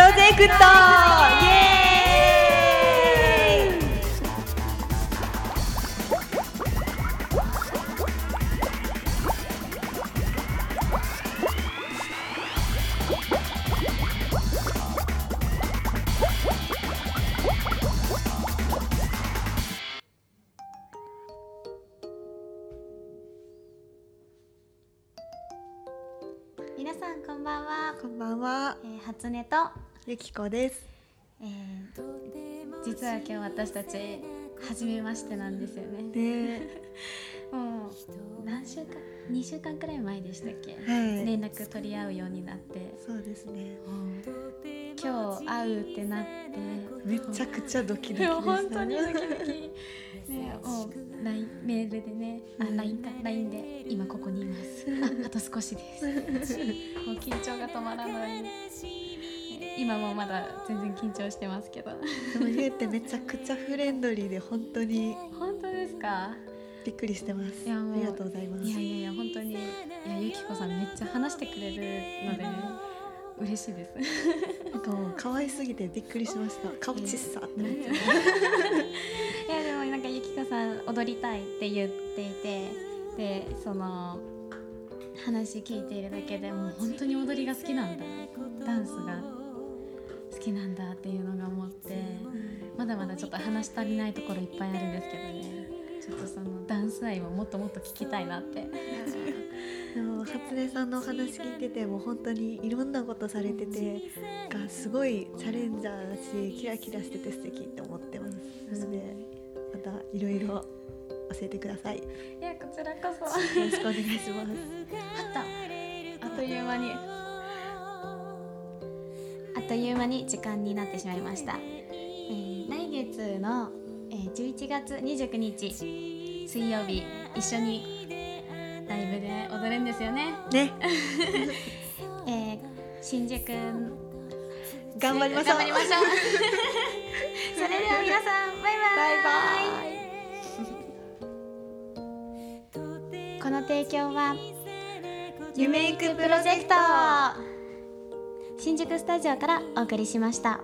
ロジェクト!イエーイ！皆さんこんばんは、こんばんは。えー、初音と、ゆきこです。えー、実は今日私たち初めましてなんですよね。ね。もう何週間2週間くらい前でしたっけ、はい。連絡取り合うようになって。そうですね。今日会うってなって。めちゃくちゃドキドキでした。でも本当にドキドキ。ねもう LINE メールでねあ LINE か LINE で今ここにいます。ああと少しです。もう緊張が止まらない今もまだ全然緊張してますけど。でもゆうってめちゃくちゃフレンドリーで本当に本当ですか？びっくりしてます。いやありがとうございます。いやいやいや本当に。いやゆきこさんめっちゃ話してくれるのでね嬉しいです。なんかもう可愛すぎてびっくりしました。顔ちっさってなっちゃういやでもなんかゆきこさん踊りたいって言っていてでその話聞いているだけでもう本当に踊りが好きなんだ。ダンスが好きなんだっていうのが思ってまだまだちょっと話し足りないところいっぱいあるんですけどね。ちょっとそのダンス愛ももっともっと聞きたいなって。でも初音さんのお話聞いてても本当にいろんなことされててがすごいチャレンジャーだしキラキラしてて素敵って思ってます。なのでまたいろいろ教えてください。よいやこちらこそ。ろしくお願いします。あ ったあっという間にあっという間に時間になってしまいました、えー来月の、えー11月29日水曜日一緒にライブで踊るんですよね、ね。えー新宿頑張りましょう。頑張りましょう。それでは皆さんバイバイ。バイバイ。この提供は夢いくプロジェクト新宿スタジオからお送りしました。